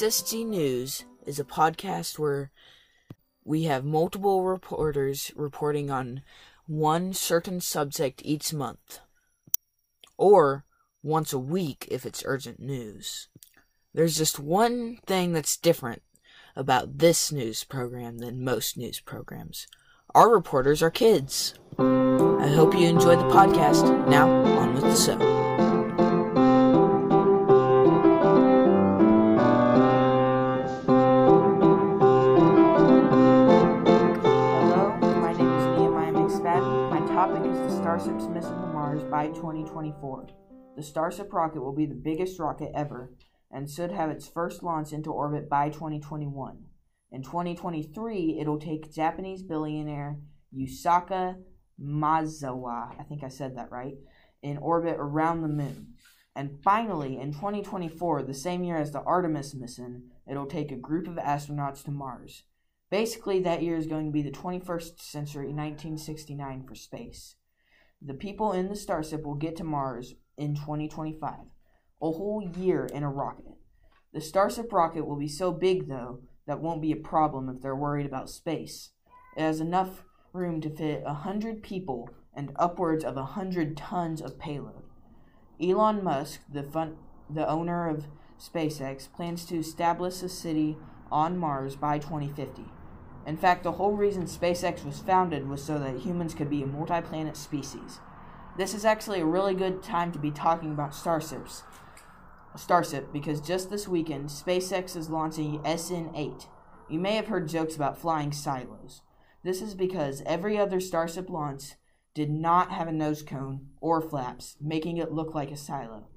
HSG News is a podcast where we have multiple reporters reporting on one certain subject each month, or once a week if it's urgent news. There's just one thing that's different about this news program than most news programs. Our reporters are kids. I hope you enjoy the podcast. Now, on with the show. The Starship rocket will be the biggest rocket ever and should have its first launch into orbit by 2021. In 2023, it'll take Japanese billionaire Yusaku Maezawa, I think I said that right, in orbit around the moon. And finally, in 2024, the same year as the Artemis mission, it'll take a group of astronauts to Mars. Basically, that year is going to be the 21st century, 1969, for space. The people in the Starship will get to Mars in 2025, a whole year in a rocket. The Starship rocket will be so big, though, that won't be a problem if they're worried about space. It has enough room to fit a hundred people and upwards of a hundred tons of payload. Elon Musk, the fun, the owner of SpaceX, plans to establish a city on Mars by 2050. In fact, the whole reason SpaceX was founded was so that humans could be a multi planet species. This is actually a really good time to be talking about starships. Starship because just this weekend, SpaceX is launching SN 8. You may have heard jokes about flying silos. This is because every other Starship launch did not have a nose cone or flaps, making it look like a silo.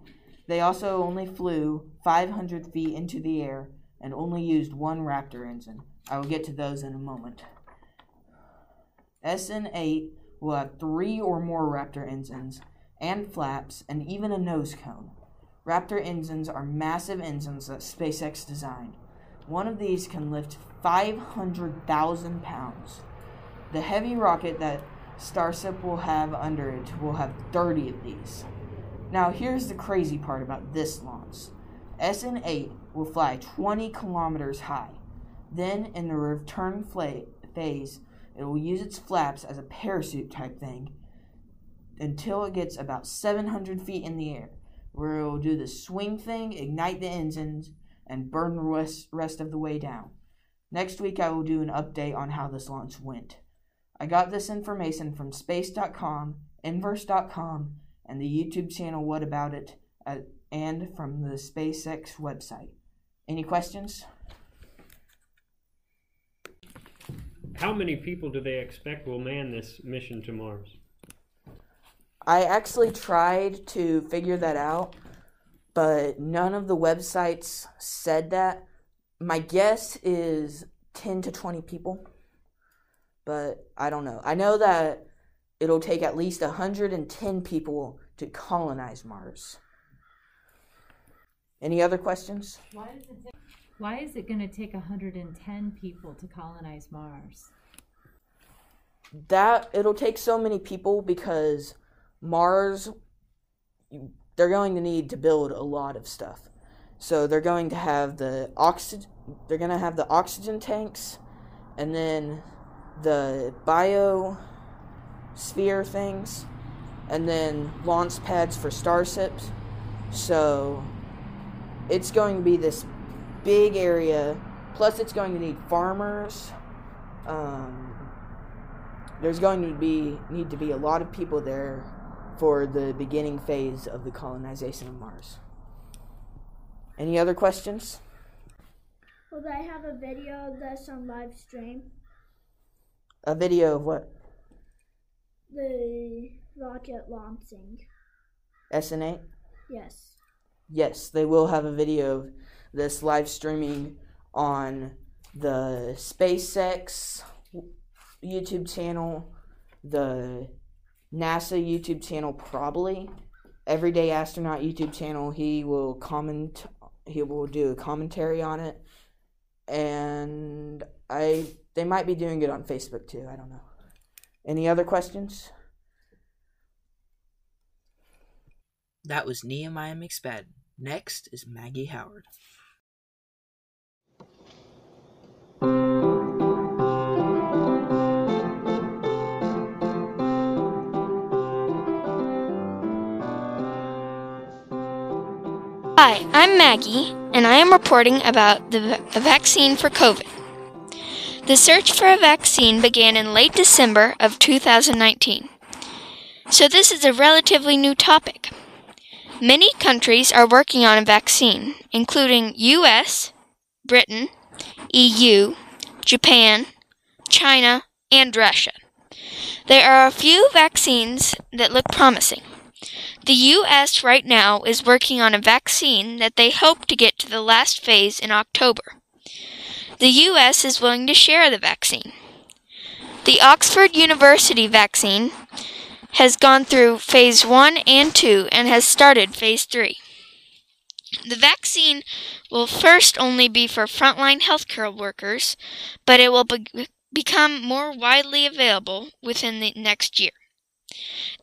They also only flew 500 feet into the air and only used one Raptor engine. I will get to those in a moment. SN 8 will have three or more Raptor engines and flaps and even a nose cone. Raptor engines are massive engines that SpaceX designed. One of these can lift 500,000 pounds. The heavy rocket that Starship will have under it will have 30 of these. Now, here's the crazy part about this launch SN 8 will fly 20 kilometers high. Then, in the return phase, it will use its flaps as a parachute type thing until it gets about 700 feet in the air, where it will do the swing thing, ignite the engines, and burn the rest, rest of the way down. Next week, I will do an update on how this launch went. I got this information from space.com, inverse.com, and the YouTube channel What About It, uh, and from the SpaceX website. Any questions? How many people do they expect will man this mission to Mars? I actually tried to figure that out, but none of the websites said that. My guess is 10 to 20 people, but I don't know. I know that it'll take at least 110 people to colonize Mars. Any other questions? Why is it going to take 110 people to colonize Mars? That it'll take so many people because Mars they're going to need to build a lot of stuff. So they're going to have the oxygen they're going to have the oxygen tanks and then the biosphere things and then launch pads for starships. So it's going to be this big area. Plus, it's going to need farmers. Um, there's going to be need to be a lot of people there for the beginning phase of the colonization of Mars. Any other questions? Will they have a video of this on live stream? A video of what? The rocket launching. SN8? Yes. Yes, they will have a video of this live streaming on the SpaceX YouTube channel, the NASA YouTube channel, probably. Everyday Astronaut YouTube channel. He will comment. He will do a commentary on it, and I they might be doing it on Facebook too. I don't know. Any other questions? That was Nehemiah McSpadden. Next is Maggie Howard. Hi, I'm Maggie, and I am reporting about the, vaccine for COVID. The search for a vaccine began in late December of 2019. So this is a relatively new topic. Many countries are working on a vaccine, including US, Britain, EU, Japan, China, and Russia. There are a few vaccines that look promising. The US right now is working on a vaccine that they hope to get to the last phase in October. The US is willing to share the vaccine. The Oxford University vaccine has gone through phase 1 and 2 and has started phase 3. The vaccine will first only be for frontline healthcare workers, but it will be- become more widely available within the next year.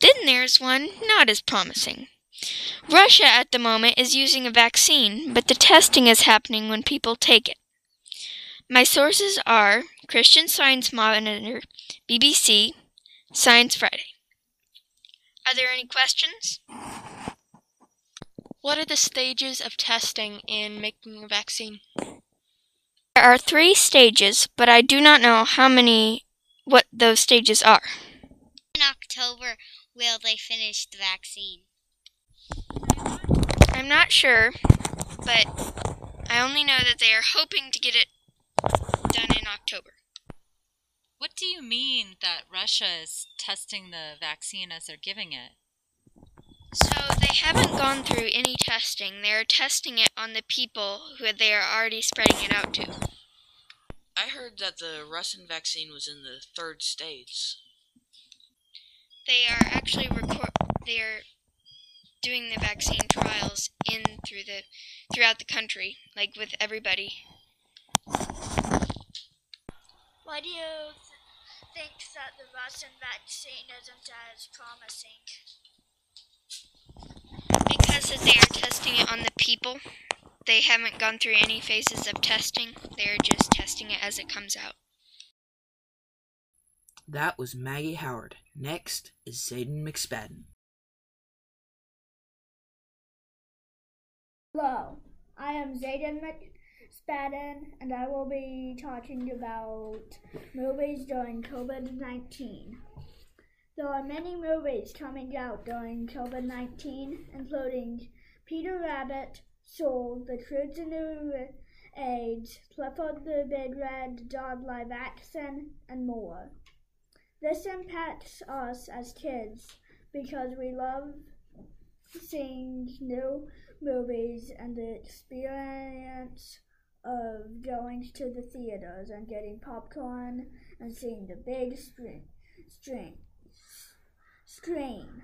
Then there's one not as promising. Russia at the moment is using a vaccine, but the testing is happening when people take it. My sources are Christian Science Monitor, BBC, Science Friday. Are there any questions? What are the stages of testing in making a vaccine? There are three stages, but I do not know how many what those stages are. In October, will they finish the vaccine? I'm not sure, but I only know that they are hoping to get it done in October. What do you mean that Russia is testing the vaccine as they're giving it? So they haven't gone through any testing. They're testing it on the people who they are already spreading it out to. I heard that the Russian vaccine was in the third stage. They are actually record. They are doing the vaccine trials in through the throughout the country, like with everybody. Why do you th- think that the Russian vaccine isn't as promising? Because as they are testing it on the people, they haven't gone through any phases of testing. They are just testing it as it comes out. That was Maggie Howard. Next is Zayden McSpadden. Hello, I am Zayden McSpadden, and I will be talking about movies during COVID 19. There are many movies coming out during COVID 19, including Peter Rabbit, Soul, The Truth and the AIDS, Clifford the Big Red Dog live action, and more. This impacts us as kids because we love seeing new movies and the experience of going to the theaters and getting popcorn and seeing the big screen. screen. Screen.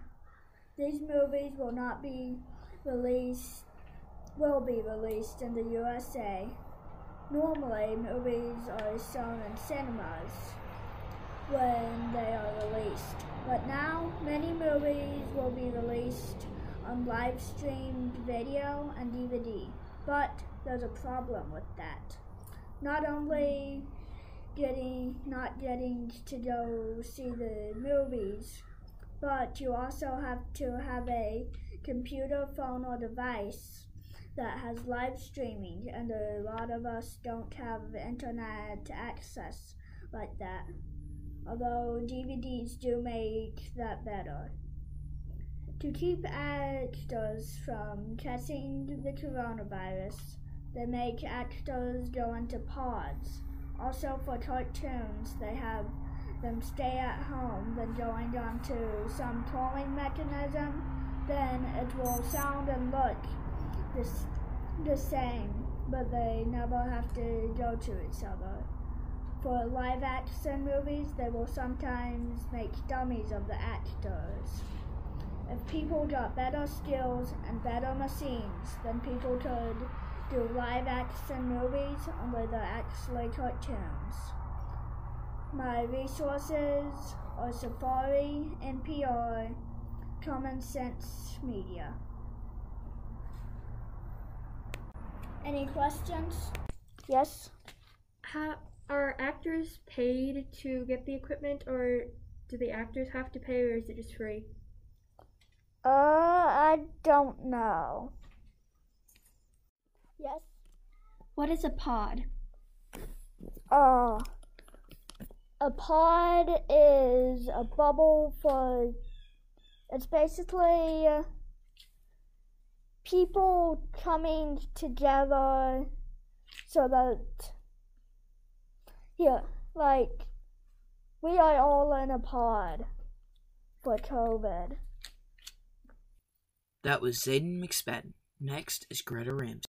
These movies will not be released will be released in the USA. Normally, movies are shown in cinemas when they are released, but now many movies will be released on live streamed video and DVD. But there's a problem with that. Not only getting not getting to go see the movies, but you also have to have a computer, phone, or device that has live streaming, and a lot of us don't have internet access like that. Although DVDs do make that better. To keep actors from catching the coronavirus, they make actors go into pods. Also, for cartoons, they have them stay at home, then going onto some trolling mechanism. Then it will sound and look the, the same, but they never have to go to each other. For live action movies, they will sometimes make dummies of the actors. If people got better skills and better machines, then people could do live action movies only they're actually cartoons. My resources are Safari, NPR, Common Sense Media. Any questions? Yes. How, are actors paid to get the equipment, or do the actors have to pay, or is it just free? Uh, I don't know. Yes. What is a pod? Uh, a pod is a bubble for. It's basically people coming together so that. Yeah, like. We are all in a pod for COVID. That was Zayden McSpadden. Next is Greta Ramsey.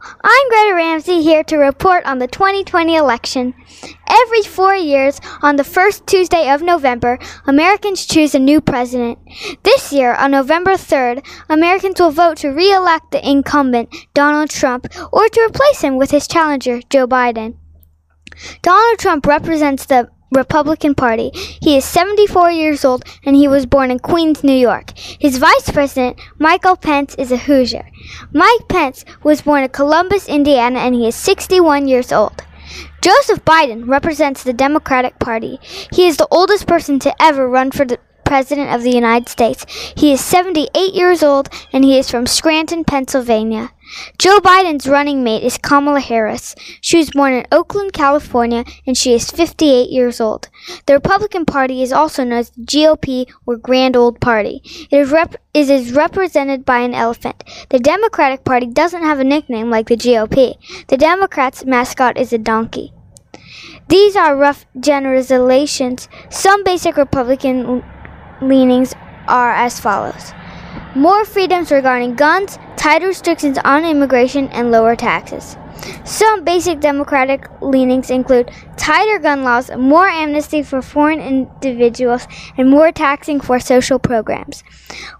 I'm Greta Ramsey here to report on the 2020 election. Every four years, on the first Tuesday of November, Americans choose a new president. This year, on November 3rd, Americans will vote to re elect the incumbent, Donald Trump, or to replace him with his challenger, Joe Biden. Donald Trump represents the Republican Party. He is 74 years old and he was born in Queens, New York. His vice president, Michael Pence, is a Hoosier. Mike Pence was born in Columbus, Indiana, and he is 61 years old. Joseph Biden represents the Democratic Party. He is the oldest person to ever run for the President of the United States. He is 78 years old and he is from Scranton, Pennsylvania. Joe Biden's running mate is Kamala Harris. She was born in Oakland, California, and she is 58 years old. The Republican Party is also known as the GOP or Grand Old Party. It is, rep- it is represented by an elephant. The Democratic Party doesn't have a nickname like the GOP. The Democrats' mascot is a donkey. These are rough generalizations. Some basic Republican leanings are as follows more freedoms regarding guns, tighter restrictions on immigration, and lower taxes. Some basic democratic leanings include tighter gun laws, more amnesty for foreign individuals, and more taxing for social programs.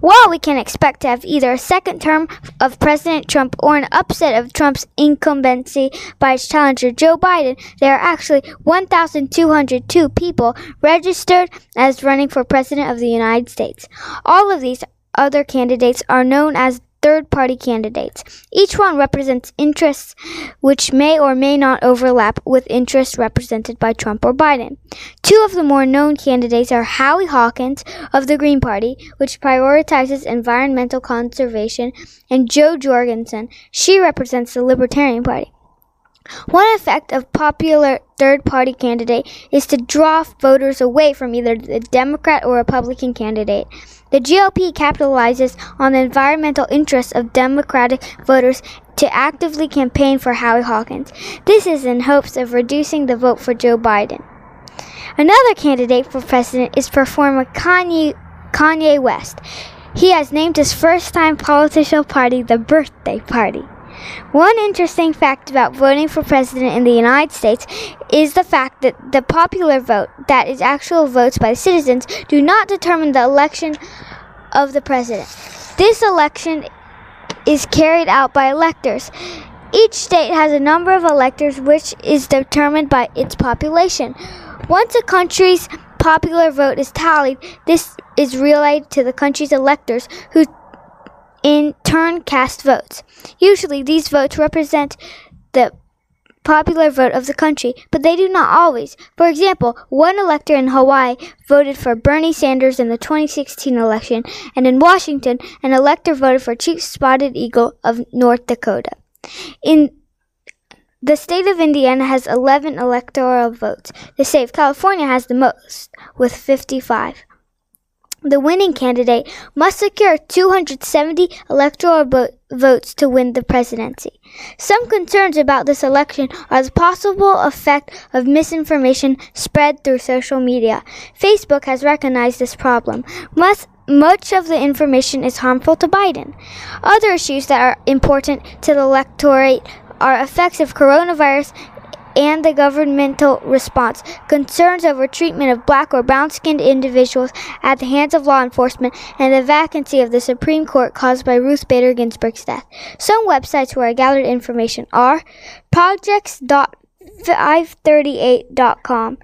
While we can expect to have either a second term of President Trump or an upset of Trump's incumbency by his challenger Joe Biden, there are actually 1,202 people registered as running for President of the United States. All of these other candidates are known as third party candidates. Each one represents interests which may or may not overlap with interests represented by Trump or Biden. Two of the more known candidates are Howie Hawkins of the Green Party, which prioritizes environmental conservation, and Jo Jorgensen. She represents the Libertarian Party. One effect of popular third party candidate is to draw voters away from either the Democrat or Republican candidate. The GOP capitalizes on the environmental interests of Democratic voters to actively campaign for Howie Hawkins. This is in hopes of reducing the vote for Joe Biden. Another candidate for president is performer Kanye, Kanye West. He has named his first time political party the Birthday Party. One interesting fact about voting for president in the United States is the fact that the popular vote, that is, actual votes by the citizens, do not determine the election of the president. This election is carried out by electors. Each state has a number of electors which is determined by its population. Once a country's popular vote is tallied, this is relayed to the country's electors who in turn cast votes. Usually, these votes represent the popular vote of the country, but they do not always. For example, one elector in Hawaii voted for Bernie Sanders in the 2016 election, and in Washington, an elector voted for Chief Spotted Eagle of North Dakota. In the state of Indiana has 11 electoral votes. The state of California has the most, with 55 the winning candidate must secure 270 electoral bo- votes to win the presidency. Some concerns about this election are the possible effect of misinformation spread through social media. Facebook has recognized this problem. Much of the information is harmful to Biden. Other issues that are important to the electorate are effects of coronavirus and the governmental response, concerns over treatment of black or brown skinned individuals at the hands of law enforcement, and the vacancy of the Supreme Court caused by Ruth Bader Ginsburg's death. Some websites where I gathered information are projects.538.com,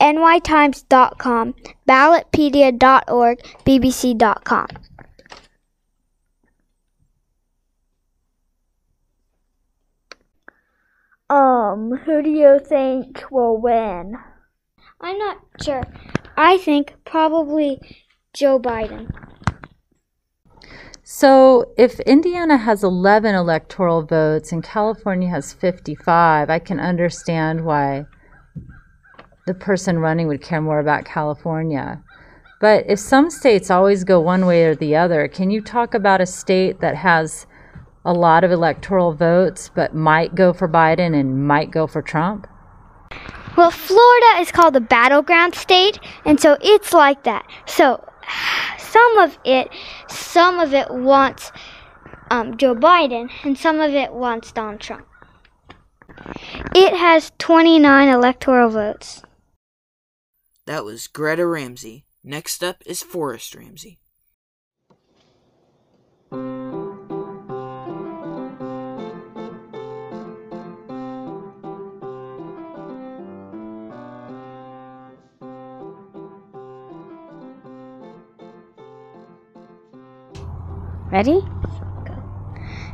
nytimes.com, ballotpedia.org, bbc.com. Um, who do you think will win? I'm not sure. I think probably Joe Biden. So, if Indiana has 11 electoral votes and California has 55, I can understand why the person running would care more about California. But if some states always go one way or the other, can you talk about a state that has a lot of electoral votes but might go for Biden and might go for Trump? Well, Florida is called the battleground state, and so it's like that. So some of it, some of it wants um, Joe Biden, and some of it wants Donald Trump. It has 29 electoral votes. That was Greta Ramsey. Next up is Forrest Ramsey. Ready?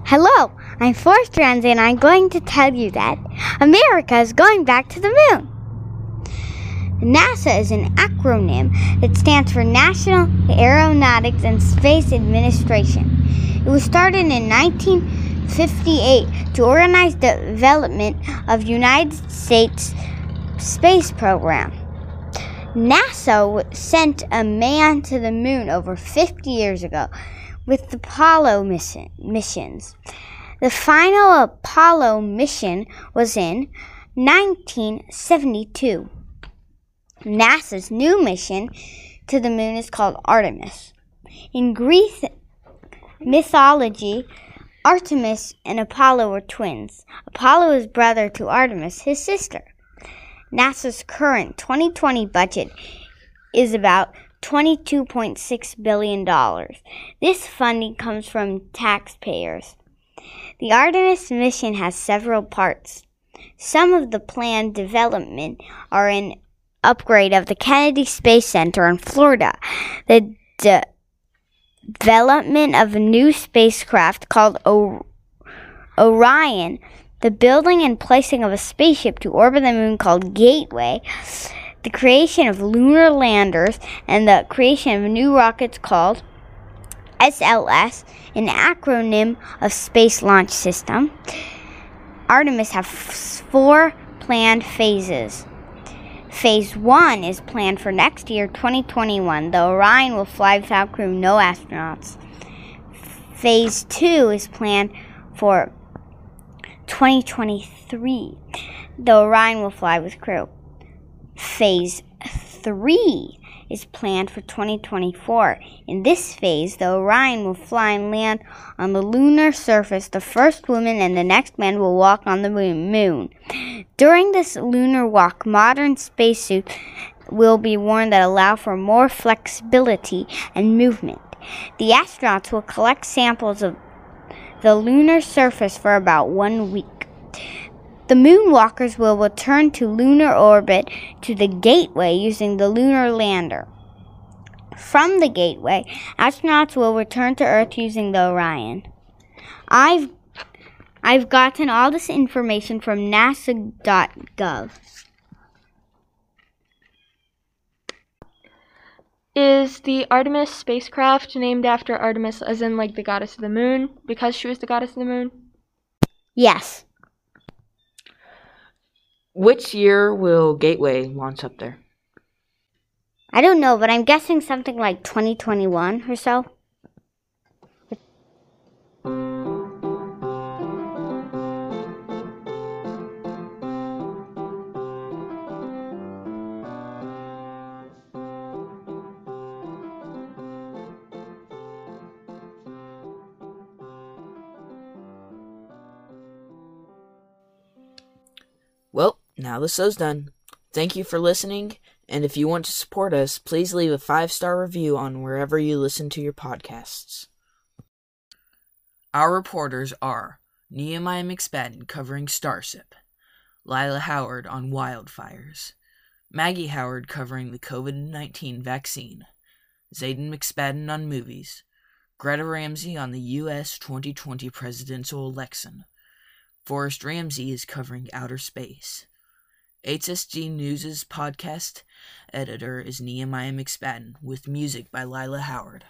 Hello, I'm Forrest Ramsey, and I'm going to tell you that America is going back to the moon. NASA is an acronym that stands for National Aeronautics and Space Administration. It was started in 1958 to organize the development of United States space program. NASA sent a man to the moon over 50 years ago with the Apollo mission, missions. The final Apollo mission was in 1972. NASA's new mission to the moon is called Artemis. In Greek mythology, Artemis and Apollo were twins. Apollo is brother to Artemis, his sister. NASA's current 2020 budget is about $22.6 billion. This funding comes from taxpayers. The Artemis mission has several parts. Some of the planned development are an upgrade of the Kennedy Space Center in Florida, the de- development of a new spacecraft called o- Orion, the building and placing of a spaceship to orbit the moon called Gateway, the creation of lunar landers, and the creation of new rockets called SLS, an acronym of Space Launch System. Artemis has four planned phases. Phase 1 is planned for next year, 2021. The Orion will fly without crew, no astronauts. Phase 2 is planned for 2023. The Orion will fly with crew. Phase 3 is planned for 2024. In this phase, the Orion will fly and land on the lunar surface. The first woman and the next man will walk on the moon. During this lunar walk, modern spacesuits will be worn that allow for more flexibility and movement. The astronauts will collect samples of the lunar surface for about one week. The moonwalkers will return to lunar orbit to the gateway using the lunar lander. From the gateway, astronauts will return to Earth using the Orion. I've I've gotten all this information from nasa.gov. Is the Artemis spacecraft named after Artemis, as in like the goddess of the moon, because she was the goddess of the moon? Yes. Which year will Gateway launch up there? I don't know, but I'm guessing something like 2021 or so. Now the show's done. Thank you for listening, and if you want to support us, please leave a five star review on wherever you listen to your podcasts. Our reporters are Nehemiah McSpadden covering Starship, Lila Howard on wildfires, Maggie Howard covering the COVID 19 vaccine, Zayden McSpadden on movies, Greta Ramsey on the U.S. 2020 presidential election. Forrest Ramsey is covering outer space. HSG News' podcast editor is Nehemiah McSpadden, with music by Lila Howard.